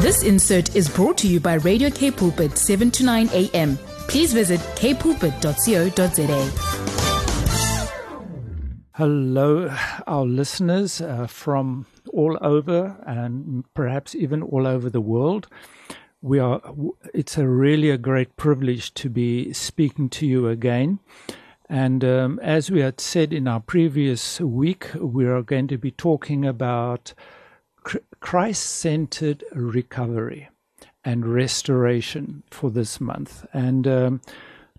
This insert is brought to you by Radio K Pulpit 7 to 9 a.m. Please visit kpulpit.co.za. Hello, our listeners uh, from all over and perhaps even all over the world. We are. It's a really a great privilege to be speaking to you again. And um, as we had said in our previous week, we are going to be talking about Christ centered recovery and restoration for this month. And um,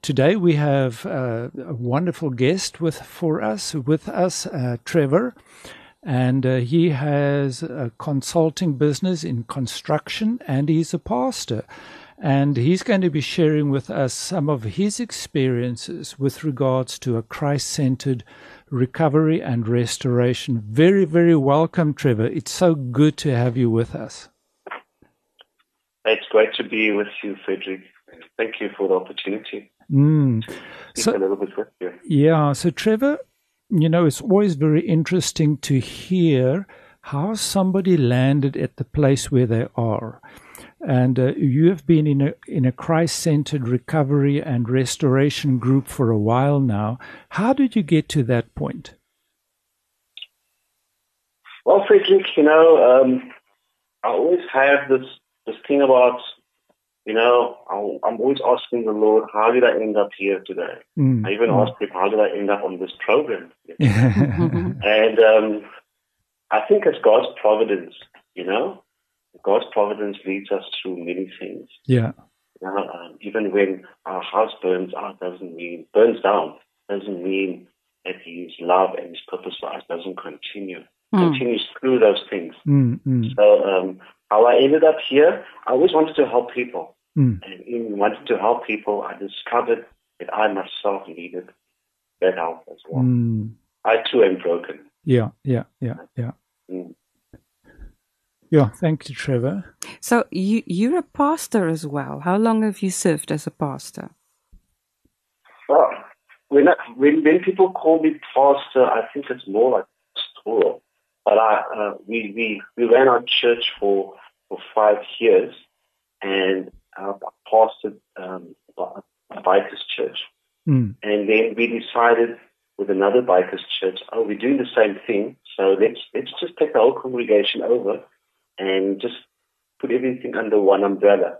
today we have uh, a wonderful guest with for us with us, uh, Trevor, and uh, he has a consulting business in construction, and he's a pastor. And he's going to be sharing with us some of his experiences with regards to a Christ centered recovery and restoration. Very, very welcome, Trevor. It's so good to have you with us. It's great to be with you, Frederick. Thank you for the opportunity. Mm. So, a little bit with you. Yeah. So, Trevor, you know, it's always very interesting to hear how somebody landed at the place where they are. And uh, you have been in a in a Christ-centered recovery and restoration group for a while now. How did you get to that point? Well, Frederick, you know, um, I always have this this thing about, you know, I'm always asking the Lord, how did I end up here today? Mm. I even mm. asked him, how did I end up on this program? and um, I think it's God's providence, you know. God's providence leads us through many things. Yeah. You know, um, even when our house burns out, doesn't mean burns down doesn't mean that His love and His purpose for us doesn't continue. Mm. Continues through those things. Mm, mm. So um, how I ended up here, I always wanted to help people, and in wanting to help people, I discovered that I myself needed that help as well. I too am broken. Yeah, yeah, yeah, yeah. Mm. Yeah, thank you, Trevor. So you you're a pastor as well. How long have you served as a pastor? Well, when when, when people call me pastor, I think it's more like pastoral. But I uh, we we we ran our church for for five years, and I pastored um, a bikers church, mm. and then we decided with another bikers church, oh, we're doing the same thing, so let's let's just take the whole congregation over and just put everything under one umbrella.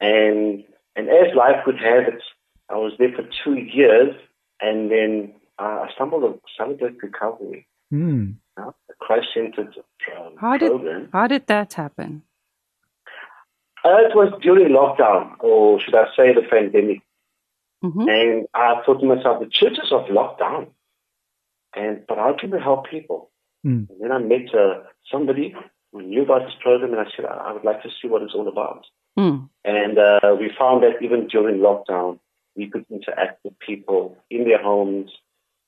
And and as life would have it, I was there for two years, and then uh, I stumbled on Celebrate Recovery, mm. uh, a Christ-centered um, how did, program. How did that happen? Uh, it was during lockdown, or should I say the pandemic. Mm-hmm. And I thought to myself, the churches are locked down. And but how can we help people? Mm. And then I met uh, somebody knew about this program, and I said, I would like to see what it's all about. Mm. And uh, we found that even during lockdown, we could interact with people in their homes,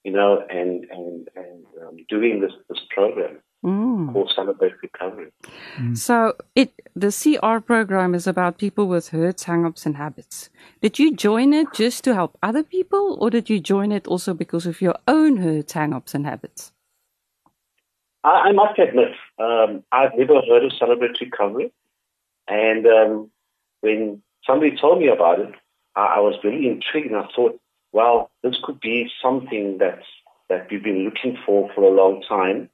you know, and and and um, doing this this program mm. called Celebrate Recovery. Mm. So it the CR program is about people with hurts, hangups, and habits. Did you join it just to help other people, or did you join it also because of your own hurts, hangups, and habits? I, I must admit, um, I've never heard of Celebrate Recovery. And um, when somebody told me about it, I, I was really intrigued and I thought, well, this could be something that's, that we've been looking for for a long time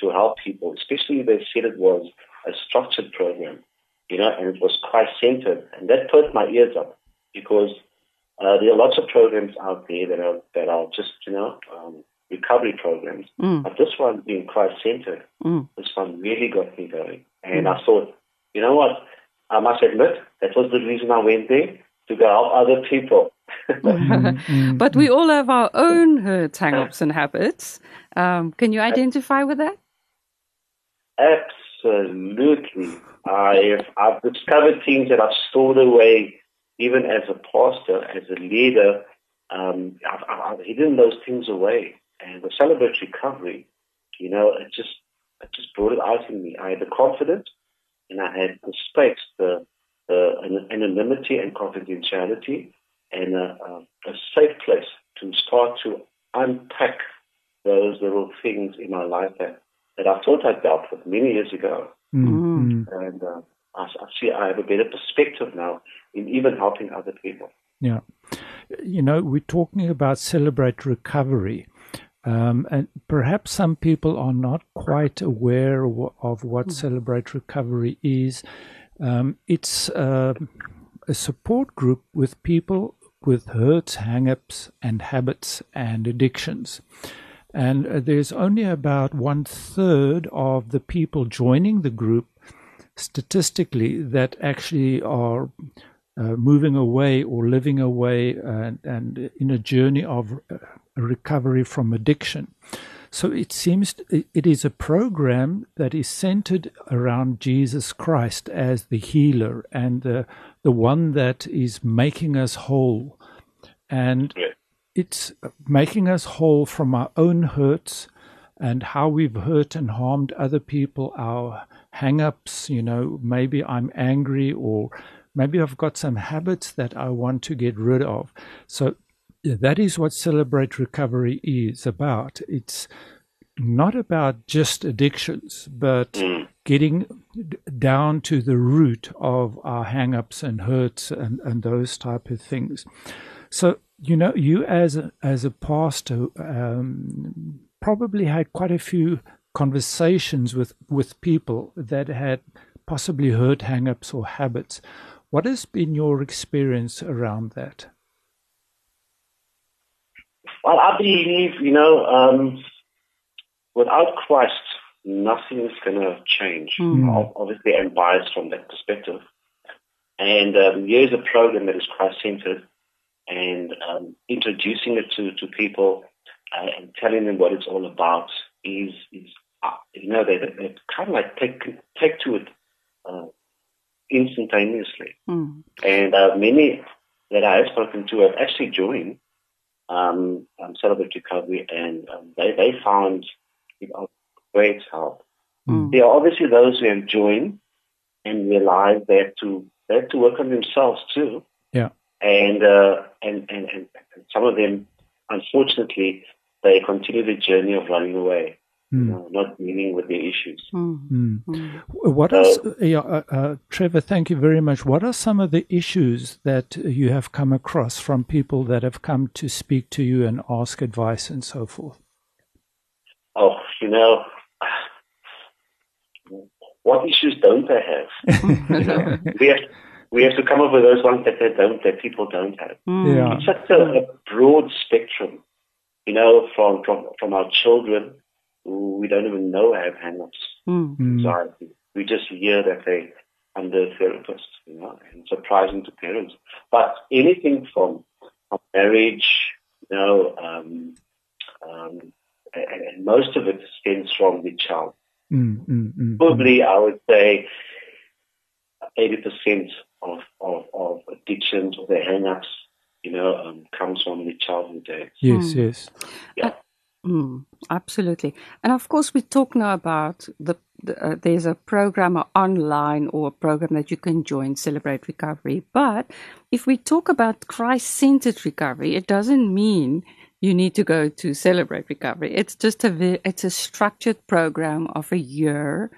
to help people, especially they said it was a structured program, you know, and it was Christ-centered. And that perked my ears up because uh, there are lots of programs out there that are, that are just, you know, um, recovery programs. Mm. But this one being Christ centered, mm. this one really got me going. And mm. I thought, you know what? I must admit, that was the reason I went there to go help other people. Mm-hmm. but we all have our own hurts, hang-ups, and habits. Um, can you identify with that? Absolutely. I've, I've discovered things that I've stored away, even as a pastor, as a leader. Um, I've, I've hidden those things away and the celebrate recovery, you know, it just it just brought it out in me. I had the confidence and I had the space, the, the anonymity and confidentiality, and a, a, a safe place to start to unpack those little things in my life that that I thought I dealt with many years ago. Mm. And uh, I, I see I have a better perspective now in even helping other people. Yeah. You know, we're talking about celebrate recovery. Um, and perhaps some people are not quite aware of what mm. Celebrate Recovery is. Um, it's uh, a support group with people with hurts, hang-ups, and habits and addictions. And uh, there's only about one third of the people joining the group statistically that actually are uh, moving away or living away and, and in a journey of uh, recovery from addiction. So it seems it is a program that is centered around Jesus Christ as the healer and the, the one that is making us whole. And it's making us whole from our own hurts and how we've hurt and harmed other people, our hang ups, you know, maybe I'm angry or maybe I've got some habits that I want to get rid of. So that is what Celebrate Recovery is about. It's not about just addictions, but mm. getting down to the root of our hang ups and hurts and, and those type of things. So you know, you as a, as a pastor um, probably had quite a few conversations with, with people that had possibly hurt hangups or habits. What has been your experience around that? Well, I believe, you know, um, without Christ, nothing is going to change. Mm. Obviously, I'm biased from that perspective. And um, here's a program that is Christ-centered and um, introducing it to, to people uh, and telling them what it's all about is, is uh, you know, they, they kind of like take, take to it uh, instantaneously. Mm. And uh, many that I have spoken to have actually joined um, um, Celebrate Recovery and um, they, they found it of great help. Mm. There are obviously those who have joined and realize they have to, they have to work on themselves too. Yeah and, uh, and, and, and some of them, unfortunately, they continue the journey of running away. Mm. You know, not dealing with the issues. Mm. Mm. What so, yeah, uh, uh, Trevor? Thank you very much. What are some of the issues that you have come across from people that have come to speak to you and ask advice and so forth? Oh, you know, what issues don't they have? you know, we have we have to come up with those ones that they don't, that people don't have. Mm. Yeah. It's such a, a, broad spectrum, you know, from, from, from our children who we don't even know have hang-ups, mm. anxiety. We just hear that they under therapists, you know, and surprising to parents. But anything from, from marriage, you know, um, um, and, and, most of it stems from the child. Mm, mm, mm, Probably, I would say, 80% of, of, of addictions or the hang-ups, you know, um, comes from the childhood days. Yes, mm. yes. Yeah. Mm, absolutely. And of course, we talk now about the, the uh, there's a program online or a program that you can join, Celebrate Recovery. But if we talk about Christ-centered recovery, it doesn't mean you need to go to Celebrate Recovery. It's just a it's a structured program of a year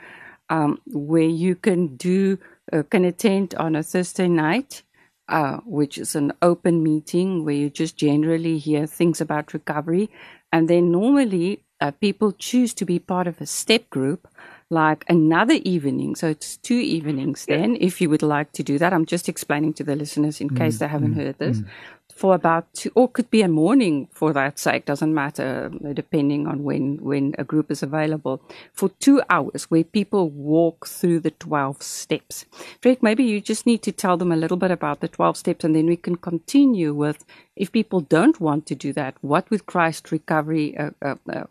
um, where you can do uh, can attend on a Thursday night, uh, which is an open meeting where you just generally hear things about recovery. And then normally uh, people choose to be part of a step group like another evening. So it's two evenings then, if you would like to do that. I'm just explaining to the listeners in mm, case they haven't mm, heard this. Mm for about two, or could be a morning for that sake, doesn't matter, depending on when, when a group is available, for two hours where people walk through the 12 steps. Drake, maybe you just need to tell them a little bit about the 12 steps and then we can continue with, if people don't want to do that, what would Christ recovery, uh, uh, uh,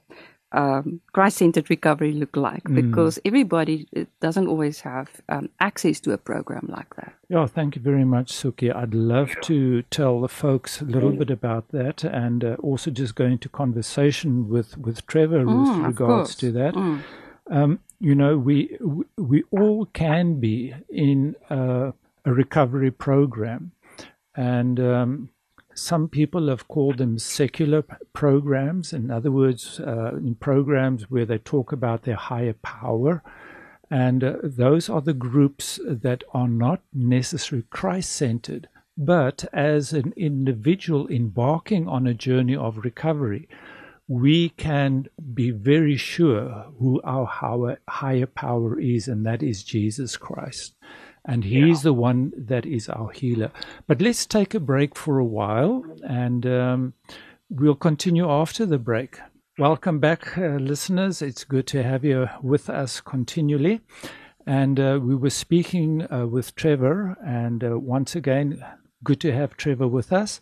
um, Christ-centered recovery look like? Mm. Because everybody doesn't always have um, access to a program like that. Yeah, thank you very much, Suki. I'd love to tell the folks a little mm. bit about that, and uh, also just go into conversation with with Trevor mm, with regards to that. Mm. Um, you know, we we all can be in a recovery program, and um, some people have called them secular programs. In other words, uh, in programs where they talk about their higher power. And uh, those are the groups that are not necessarily Christ centered, but as an individual embarking on a journey of recovery, we can be very sure who our higher, higher power is, and that is Jesus Christ. And He's the one that is our healer. But let's take a break for a while, and um, we'll continue after the break. Welcome back, uh, listeners. It's good to have you with us continually. And uh, we were speaking uh, with Trevor, and uh, once again, good to have Trevor with us.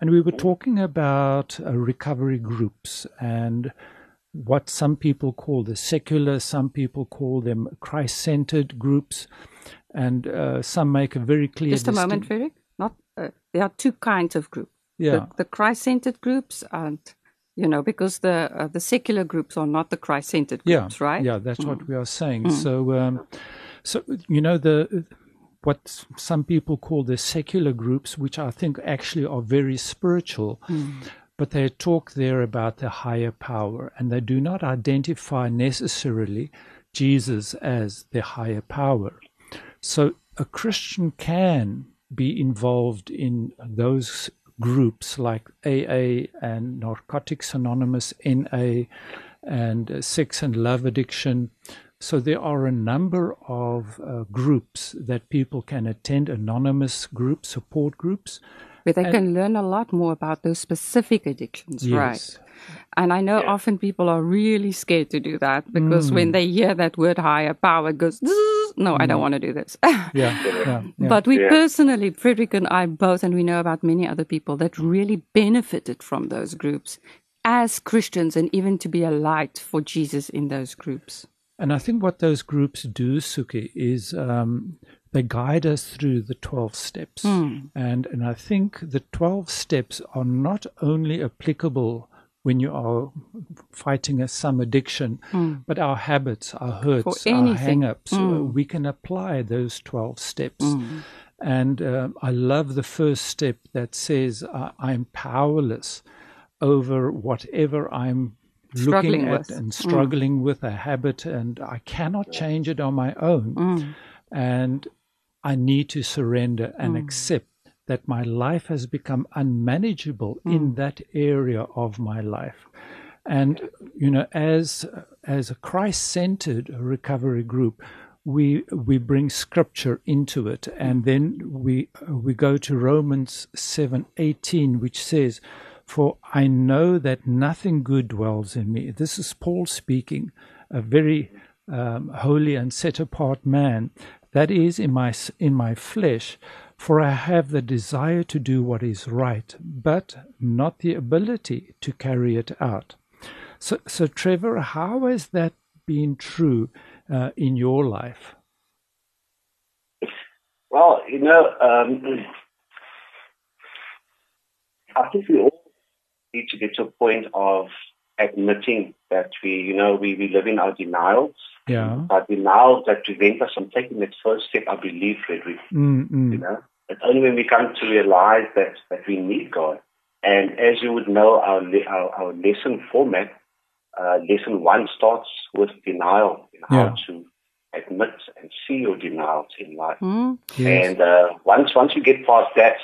And we were talking about uh, recovery groups and what some people call the secular, some people call them Christ centered groups, and uh, some make a very clear Just a moment, Frederick. Not uh, there are two kinds of groups. Yeah. The, the Christ-centered groups and you know because the uh, the secular groups are not the Christ-centered yeah, groups, right? Yeah, that's what we are saying. So, um, so you know the what some people call the secular groups, which I think actually are very spiritual, but they talk there about the higher power, and they do not identify necessarily Jesus as the higher power. So a Christian can be involved in those groups like AA and Narcotics Anonymous, NA, and sex and love addiction. So there are a number of uh, groups that people can attend, anonymous groups, support groups. Where they can learn a lot more about those specific addictions, right? Yes. And I know often people are really scared to do that because Mm. when they hear that word higher power, it goes, "Zzz, no, I don't want to do this. Yeah, yeah, yeah. But we Yeah. personally, Frederick and I both, and we know about many other people that really benefited from those groups as Christians and even to be a light for Jesus in those groups. And I think what those groups do, Suki, is um, they guide us through the 12 steps. And, and I think the 12 steps are not only applicable when you are fighting a, some addiction, hmm. but our habits, our hurts, our hang ups, uh, hmm. we can apply those 12 steps. Hmm. And um, I love the first step that says, I, I'm powerless over whatever I'm Struggling looking at with. and struggling with a habit, and I cannot change it on my own. And I need to surrender and accept that my life has become unmanageable in that area of my life. And you know, as as a Christ-centered recovery group, we we bring Scripture into it, and then we we go to Romans seven eighteen, which says, "For I know that nothing good dwells in me." This is Paul speaking, a very um, holy and set apart man. That is in my in my flesh. For I have the desire to do what is right, but not the ability to carry it out. So, so Trevor, how has that been true uh, in your life? Well, you know, um, I think we all need to get to a point of admitting that we, you know, we, we live in our denials. Yeah. But now that prevent us from taking that first step, I believe, Frederick. Mm, mm. You know, it's only when we come to realize that, that we need God. And as you would know, our, our, our lesson format, uh, lesson one starts with denial and how to admit and see your denials in life. Hmm? Yes. And uh, once once you get past that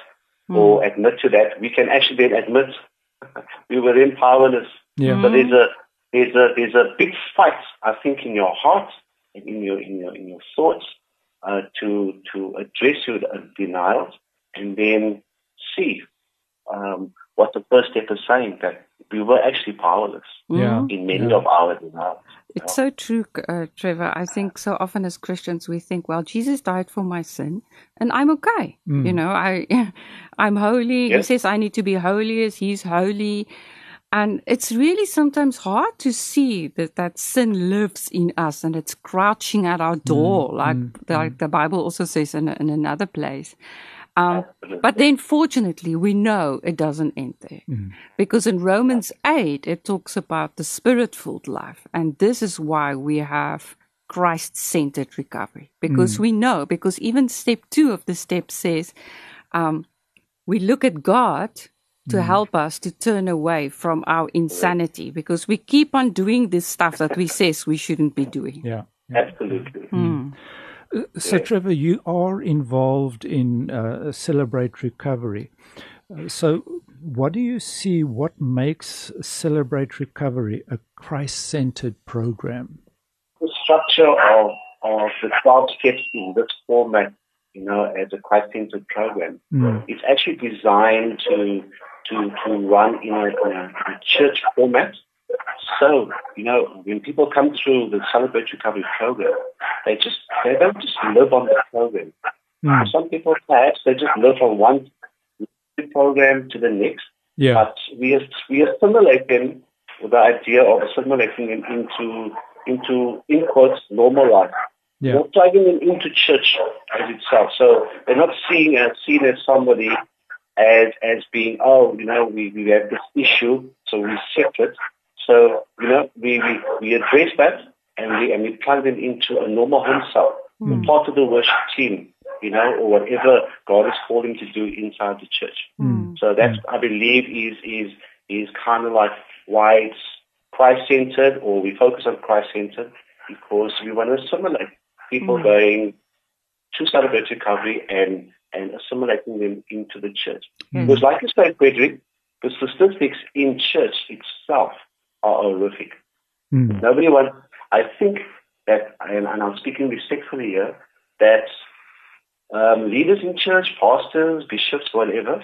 or admit to that, we can actually then admit we were in powerless. Yeah. So there's a there's a there's a big fight, I think, in your heart and in your in your in your thoughts uh, to to address your uh, denials and then see um, what the first step is saying that we were actually powerless Yeah. in many Yeah. of our denials. It's so true, uh, Trevor. I think so often as Christians we think, well, Jesus died for my sin, and I'm okay. You know, I, I'm holy. He says I need to be holy as He's holy, and it's really sometimes hard to see that that sin lives in us and it's crouching at our door, like like the Bible also says in, in another place. Um, but then, fortunately, we know it doesn't end there. Because in Romans 8, it talks about the spirit filled life. And this is why we have Christ centered recovery. Because we know, because even step two of the step says, um, we look at God to help us to turn away from our insanity because we keep on doing this stuff that we says we shouldn't be doing. Yeah. Absolutely. So, Trevor, you are involved in uh, Celebrate Recovery. Uh, so, what do you see? What makes Celebrate Recovery a Christ centered program? The structure of, of the 12 steps in this format, you know, as a Christ-centered program, Mm. it's actually designed to to to run in a, in a, church format. So, you know, when people come through the Celebrate Recovery program, they just they don't just live on the program. Mm. Some people perhaps they just live from one program to the next. Yeah. But we we assimilate them with the idea of assimilating them into into in quotes normal life. Yeah. We're plugging them into church as itself. So they're not seeing as seen as somebody as as being, oh, you know, we, we have this issue, so we separate. So, you know, we, we, we address that and we and we plug them into a normal home cell. We're part of the worship team, you know, or whatever God is calling to do inside the church. Mm. So that's I believe is is is kind of like why it's Christ centered or we focus on Christ centered because we want to assimilate people going to celebrate recovery and and assimilating them into the church. Because like you said, Frederick, the statistics in church itself are horrific. Mm. Nobody wants. I think that, and, and I'm speaking respectfully here, that um, leaders in church, pastors, bishops, whatever,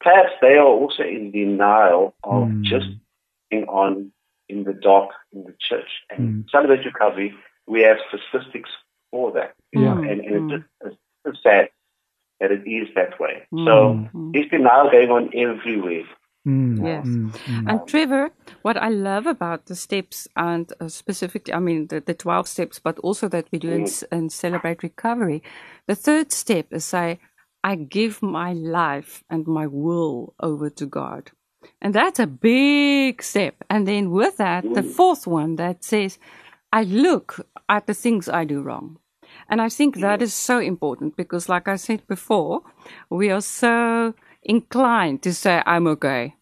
perhaps they are also in denial of Mm. just being on in the dark in the church. And Mm. Celebrate Recovery, we have statistics for that. Yeah. And, and it's, just, it's sad that it is that way. Mm. So it's denial going on everywhere. Mm. Yes. Mm. Mm. And Trevor, what I love about the steps and uh, specifically, I mean, the, the 12 steps, but also that we do in, in Celebrate Recovery, the third step is say, I give my life and my will over to God. And that's a big step. And then with that, the fourth one that says, I look at the things I do wrong. And I think that is so important because, like I said before, we are so inclined to say, I'm okay.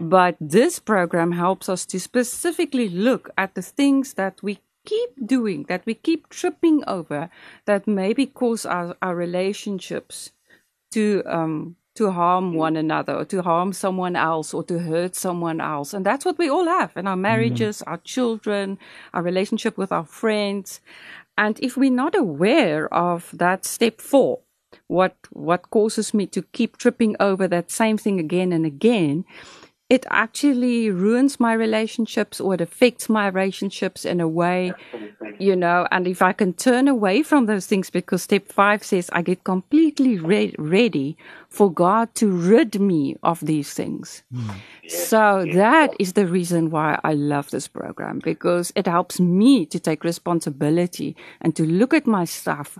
But this program helps us to specifically look at the things that we keep doing, that we keep tripping over, that maybe cause our, our relationships to um to harm one another or to harm someone else or to hurt someone else. And that's what we all have in our marriages our children our relationship with our friends and if we're not aware of that step 4 what what causes me to keep tripping over that same thing again and again it actually ruins my relationships or it affects my relationships in a way you know and if i can turn away from those things because step five says i get completely re- ready for god to rid me of these things. Hmm. So that is the reason why i love this program because it helps me to take responsibility and to look at my stuff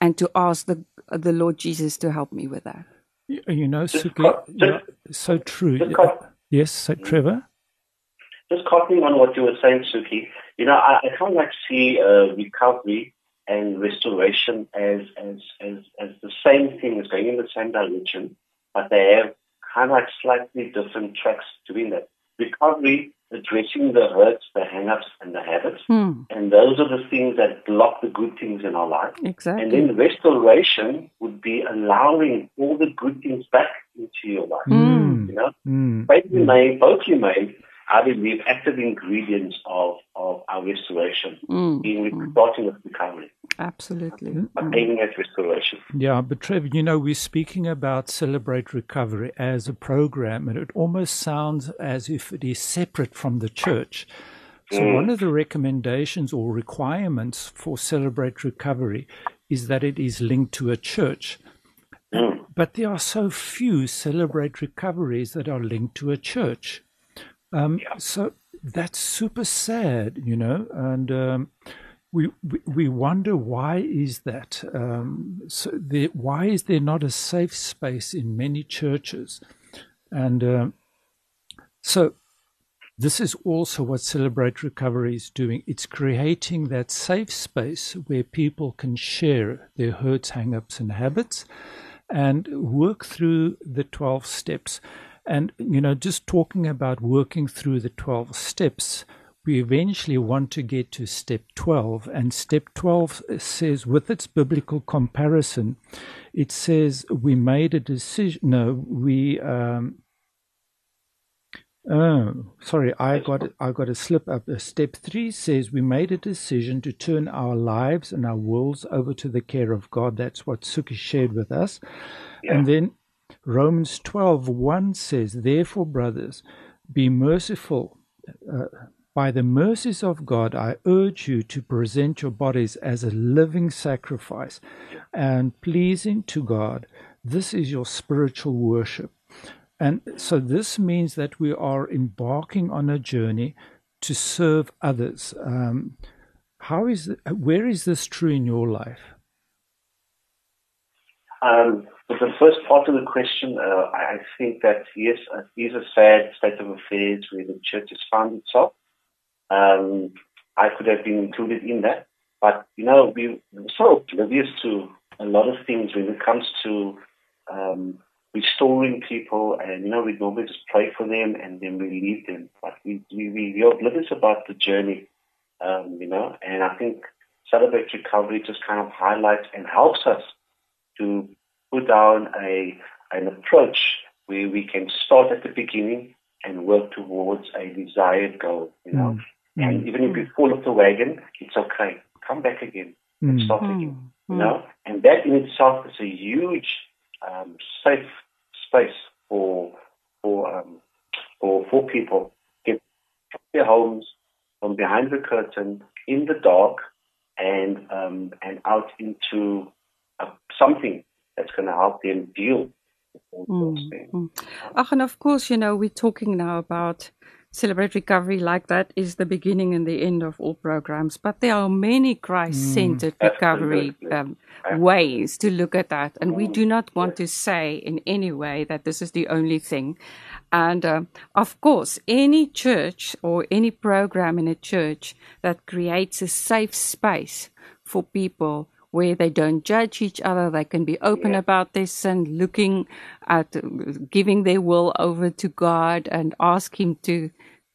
and to ask the the lord jesus to help me with that. You know, Suki, co- yeah, so true. Just co- Yes, so Trevor? Just copying on what you were saying, Suki, you know, I, I kind of like see uh, recovery and restoration as, as, as, as the same thing, as going in the same direction, but they have kind of like slightly different tracks doing that. Recovery, addressing the hurts, the hang-ups, and the habits, hmm, and those are the things that block the good things in our life. exactly And then restoration would be allowing all the good things back into your life. Mm. You know, Mm. both remain, both remain, I believe, active ingredients of, of our restoration, Mm, being starting with recovery, absolutely but aiming at restoration. Yeah, but Trevor, you know, we're speaking about Celebrate Recovery as a program, and it almost sounds as if it is separate from the church. So, one of the recommendations or requirements for Celebrate Recovery is that it is linked to a church. But there are so few Celebrate Recoveries that are linked to a church. Um, So that's super sad, you know, and um, we, we we wonder why is that? Um, so there, why is there not a safe space in many churches? And um, so this is also what Celebrate Recovery is doing. It's creating that safe space where people can share their hurts, hang-ups, and habits, and work through the twelve steps. And, you know, just talking about working through the 12 steps, we eventually want to get to step 12. And step 12 says, with its biblical comparison, it says, we made a decision. No, we. Um, Oh, sorry, I got I got a slip up. Step three says we made a decision to turn our lives and our wills over to the care of God. That's what Suki shared with us. Yeah. And then Romans 12, 1 says, Therefore, brothers, be merciful. Uh, by the mercies of God, I urge you to present your bodies as a living sacrifice and pleasing to God. This is your spiritual worship. And so this means that we are embarking on a journey to serve others. Um, how is where is this true in your life? Um, the first part of the question, uh, I think that yes, it is a sad state of affairs where the church has found itself. Um, I could have been included in that, but you know, we, we're so oblivious to a lot of things when it comes to um, restoring people, and you know, we normally just pray for them and then we leave them. But we we we are oblivious about the journey, um, you know. And I think Celebrate Recovery just kind of highlights and helps us to put down a an approach where we can start at the beginning and work towards a desired goal, you know. Mm. And even if we fall off the wagon, it's okay. Come back again and mm. start again, you know. And that in itself is a huge um, safe space for for um, for for people get from their homes from behind the curtain in the dark and um, and out into uh, something that's going to help them deal with all those mm, things. Mm. and of course, you know, we're talking now about Celebrate Recovery like that is the beginning and the end of all programs. But there are many Christ centered mm, recovery um, ways to look at that. And we do not want to say in any way that this is the only thing. And uh, of course, any church or any program in a church that creates a safe space for people where they don't judge each other. They can be open yeah. about their sin, looking at giving their will over to God and ask Him to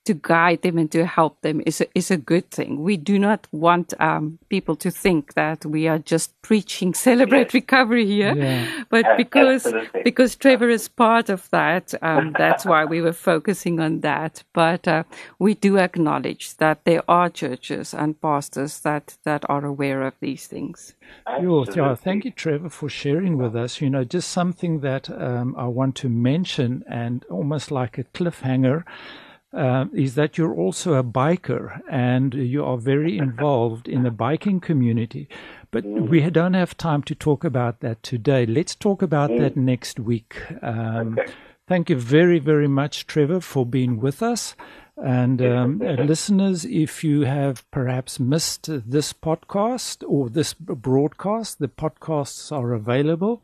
to guide them and to help them is a, is a good thing. We do not want um, people to think that we are just preaching celebrate yes. recovery here, yeah. but because Absolutely. because Trevor is part of that, um, that's why we were focusing on that. But uh, we do acknowledge that there are churches and pastors that that are aware of these things. Yeah, thank you, Trevor, for sharing with us. You know, just something that um, I want to mention, and almost like a cliffhanger uh, is that you're also a biker and you are very involved in the biking community. But mm. we don't have time to talk about that today. Let's talk about mm. that next week. Um, okay. Thank you very, very much, Trevor, for being with us. And um, uh, listeners, if you have perhaps missed this podcast or this broadcast, the podcasts are available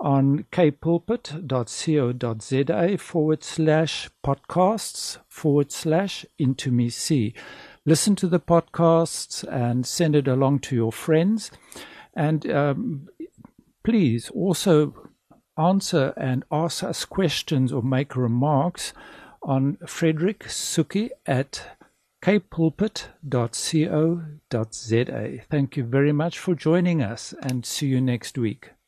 on kpulpit.co.za forward slash podcasts forward slash into me see. Listen to the podcasts and send it along to your friends. And um, please also answer and ask us questions or make remarks on Frederick Suki at kpulpit.co.za. Thank you very much for joining us and see you next week.